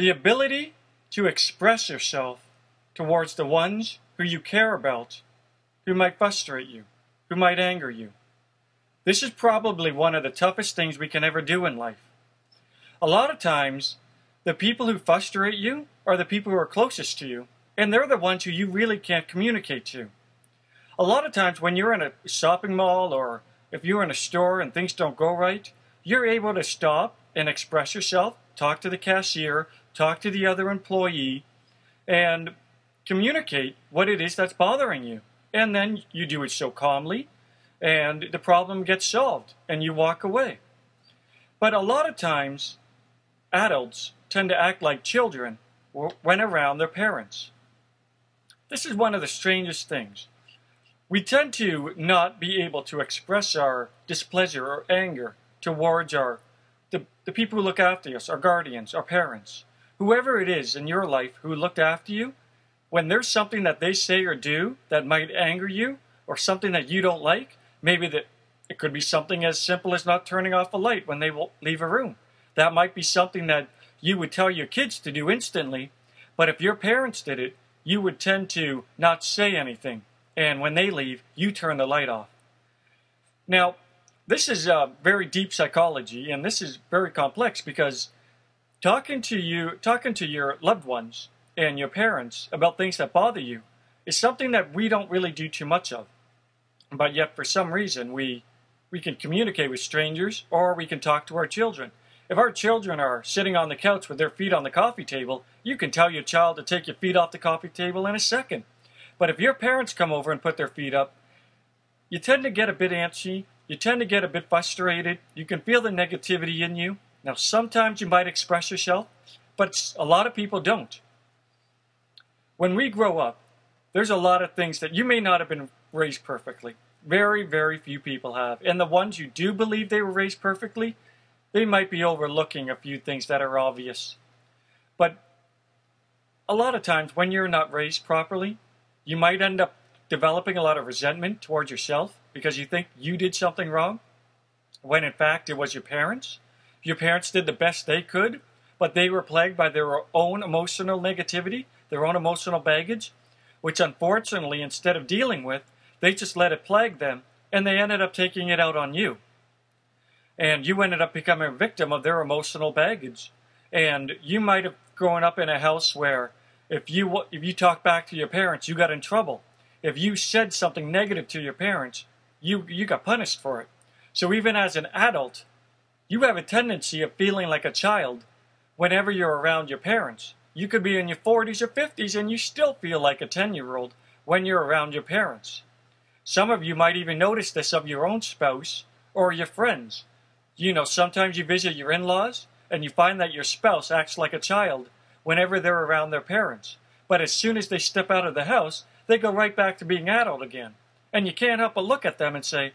The ability to express yourself towards the ones who you care about, who might frustrate you, who might anger you. This is probably one of the toughest things we can ever do in life. A lot of times, the people who frustrate you are the people who are closest to you, and they're the ones who you really can't communicate to. A lot of times, when you're in a shopping mall or if you're in a store and things don't go right, you're able to stop and express yourself, talk to the cashier, talk to the other employee, and communicate what it is that's bothering you. And then you do it so calmly, and the problem gets solved, and you walk away. But a lot of times, adults tend to act like children when around their parents. This is one of the strangest things. We tend to not be able to express our displeasure or anger towards our the, the people who look after us, our guardians, our parents, whoever it is in your life who looked after you, when there's something that they say or do that might anger you or something that you don't like, maybe that it could be something as simple as not turning off a light when they will leave a room. That might be something that you would tell your kids to do instantly, but if your parents did it, you would tend to not say anything. And when they leave, you turn the light off. Now, this is uh, very deep psychology, and this is very complex because talking to you, talking to your loved ones and your parents about things that bother you is something that we don't really do too much of. But yet, for some reason, we we can communicate with strangers or we can talk to our children. If our children are sitting on the couch with their feet on the coffee table, you can tell your child to take your feet off the coffee table in a second. But if your parents come over and put their feet up, you tend to get a bit antsy, you tend to get a bit frustrated, you can feel the negativity in you. Now, sometimes you might express yourself, but a lot of people don't. When we grow up, there's a lot of things that you may not have been raised perfectly. Very, very few people have. And the ones you do believe they were raised perfectly, they might be overlooking a few things that are obvious. But a lot of times, when you're not raised properly, you might end up developing a lot of resentment towards yourself because you think you did something wrong, when in fact it was your parents. Your parents did the best they could, but they were plagued by their own emotional negativity, their own emotional baggage, which unfortunately, instead of dealing with, they just let it plague them, and they ended up taking it out on you. And you ended up becoming a victim of their emotional baggage. And you might have grown up in a house where if you if you talk back to your parents, you got in trouble. If you said something negative to your parents, you you got punished for it. So even as an adult, you have a tendency of feeling like a child whenever you're around your parents. You could be in your 40s or 50s and you still feel like a 10 year old when you're around your parents. Some of you might even notice this of your own spouse or your friends. You know, sometimes you visit your in laws and you find that your spouse acts like a child whenever they're around their parents. But as soon as they step out of the house, they go right back to being adult again. And you can't help but look at them and say,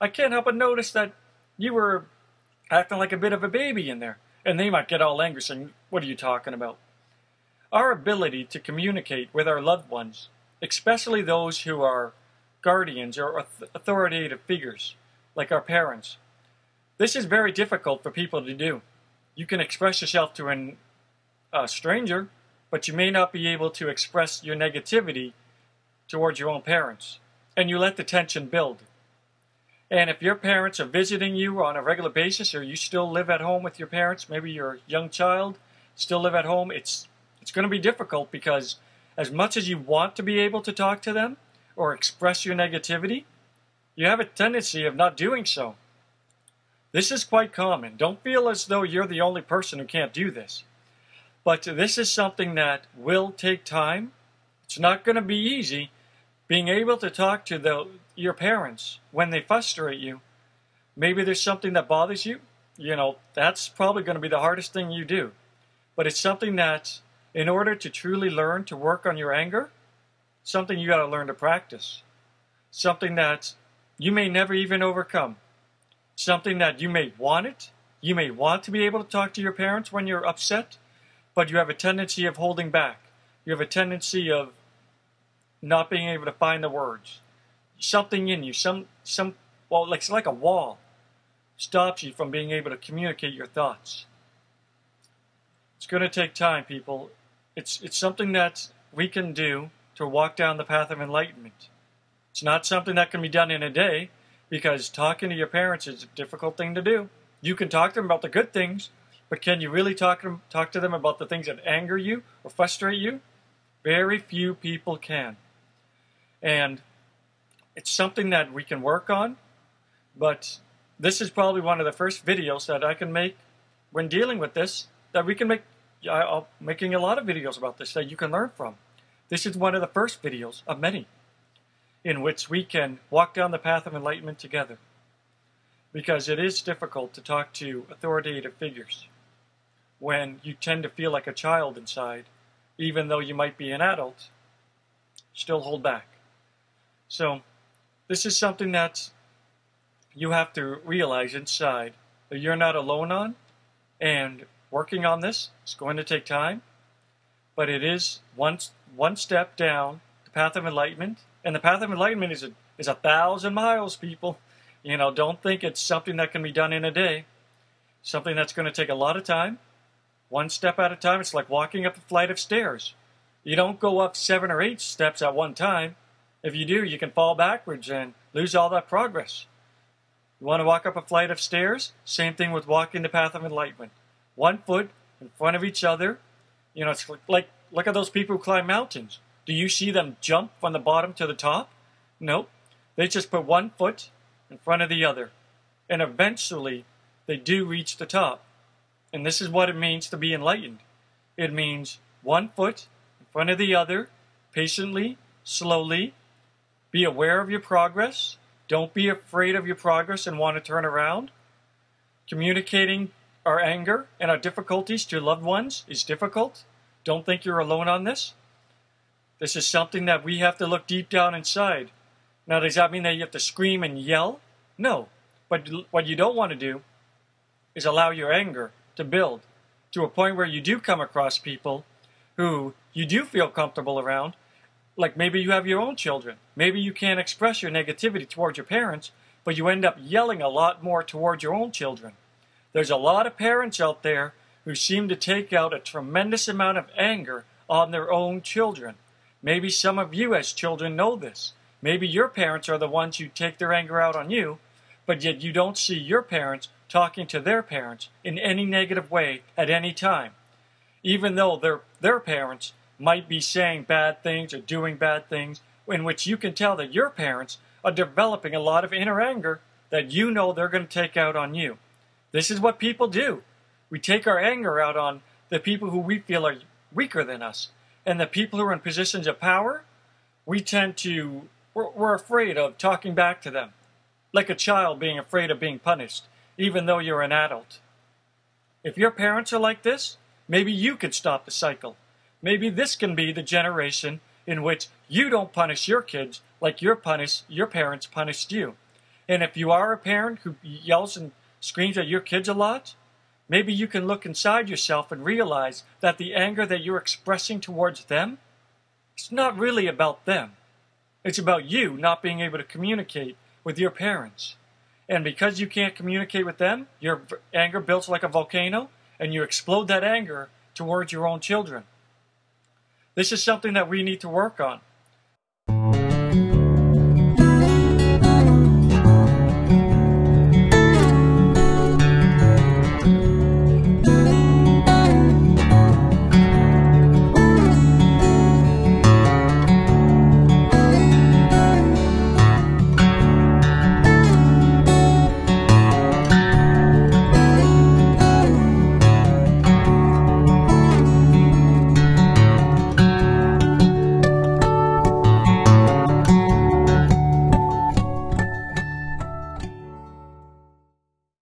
I can't help but notice that you were acting like a bit of a baby in there. And they might get all angry saying, What are you talking about? Our ability to communicate with our loved ones, especially those who are guardians or authoritative figures, like our parents, this is very difficult for people to do. You can express yourself to an, a stranger, but you may not be able to express your negativity towards your own parents. And you let the tension build. And if your parents are visiting you on a regular basis, or you still live at home with your parents, maybe you're a young child, still live at home, it's it's going to be difficult because as much as you want to be able to talk to them or express your negativity, you have a tendency of not doing so. This is quite common. Don't feel as though you're the only person who can't do this. But this is something that will take time. It's not going to be easy. Being able to talk to the, your parents when they frustrate you, maybe there's something that bothers you, you know, that's probably going to be the hardest thing you do. But it's something that, in order to truly learn to work on your anger, something you got to learn to practice. Something that you may never even overcome. Something that you may want it. You may want to be able to talk to your parents when you're upset, but you have a tendency of holding back. You have a tendency of not being able to find the words something in you, some some well, like it's like a wall, stops you from being able to communicate your thoughts. It's going to take time, people. It's, it's something that we can do to walk down the path of enlightenment. It's not something that can be done in a day because talking to your parents is a difficult thing to do. You can talk to them about the good things, but can you really talk to them, talk to them about the things that anger you or frustrate you? Very few people can. And it's something that we can work on, but this is probably one of the first videos that I can make when dealing with this that we can make. I'm making a lot of videos about this that you can learn from. This is one of the first videos of many in which we can walk down the path of enlightenment together. Because it is difficult to talk to authoritative figures when you tend to feel like a child inside, even though you might be an adult, still hold back. So, this is something that you have to realize inside that you're not alone on, and working on this is going to take time, but it is one, one step down the path of enlightenment, and the path of enlightenment is a, is a thousand miles, people. You know, don't think it's something that can be done in a day. Something that's going to take a lot of time, one step at a time. It's like walking up a flight of stairs. You don't go up seven or eight steps at one time. If you do, you can fall backwards and lose all that progress. You want to walk up a flight of stairs? Same thing with walking the path of enlightenment. One foot in front of each other. You know, it's like, look at those people who climb mountains. Do you see them jump from the bottom to the top? Nope. They just put one foot in front of the other. And eventually, they do reach the top. And this is what it means to be enlightened. It means one foot in front of the other, patiently, slowly. Be aware of your progress. Don't be afraid of your progress and want to turn around. Communicating our anger and our difficulties to loved ones is difficult. Don't think you're alone on this. This is something that we have to look deep down inside. Now, does that mean that you have to scream and yell? No. But what you don't want to do is allow your anger to build to a point where you do come across people who you do feel comfortable around. Like maybe you have your own children. Maybe you can't express your negativity towards your parents, but you end up yelling a lot more towards your own children. There's a lot of parents out there who seem to take out a tremendous amount of anger on their own children. Maybe some of you as children know this. Maybe your parents are the ones who take their anger out on you, but yet you don't see your parents talking to their parents in any negative way at any time. Even though their, their parents might be saying bad things or doing bad things, in which you can tell that your parents are developing a lot of inner anger that you know they're going to take out on you. This is what people do. We take our anger out on the people who we feel are weaker than us. And the people who are in positions of power, we tend to, we're, we're afraid of talking back to them. Like a child being afraid of being punished even though you're an adult. If your parents are like this, maybe you could stop the cycle. Maybe this can be the generation in which you don't punish your kids like your punish your parents punished you. And if you are a parent who yells and screams at your kids a lot, maybe you can look inside yourself and realize that the anger that you're expressing towards them it's not really about them. It's about you not being able to communicate with your parents. And because you can't communicate with them, your anger builds like a volcano, and you explode that anger towards your own children. This is something that we need to work on.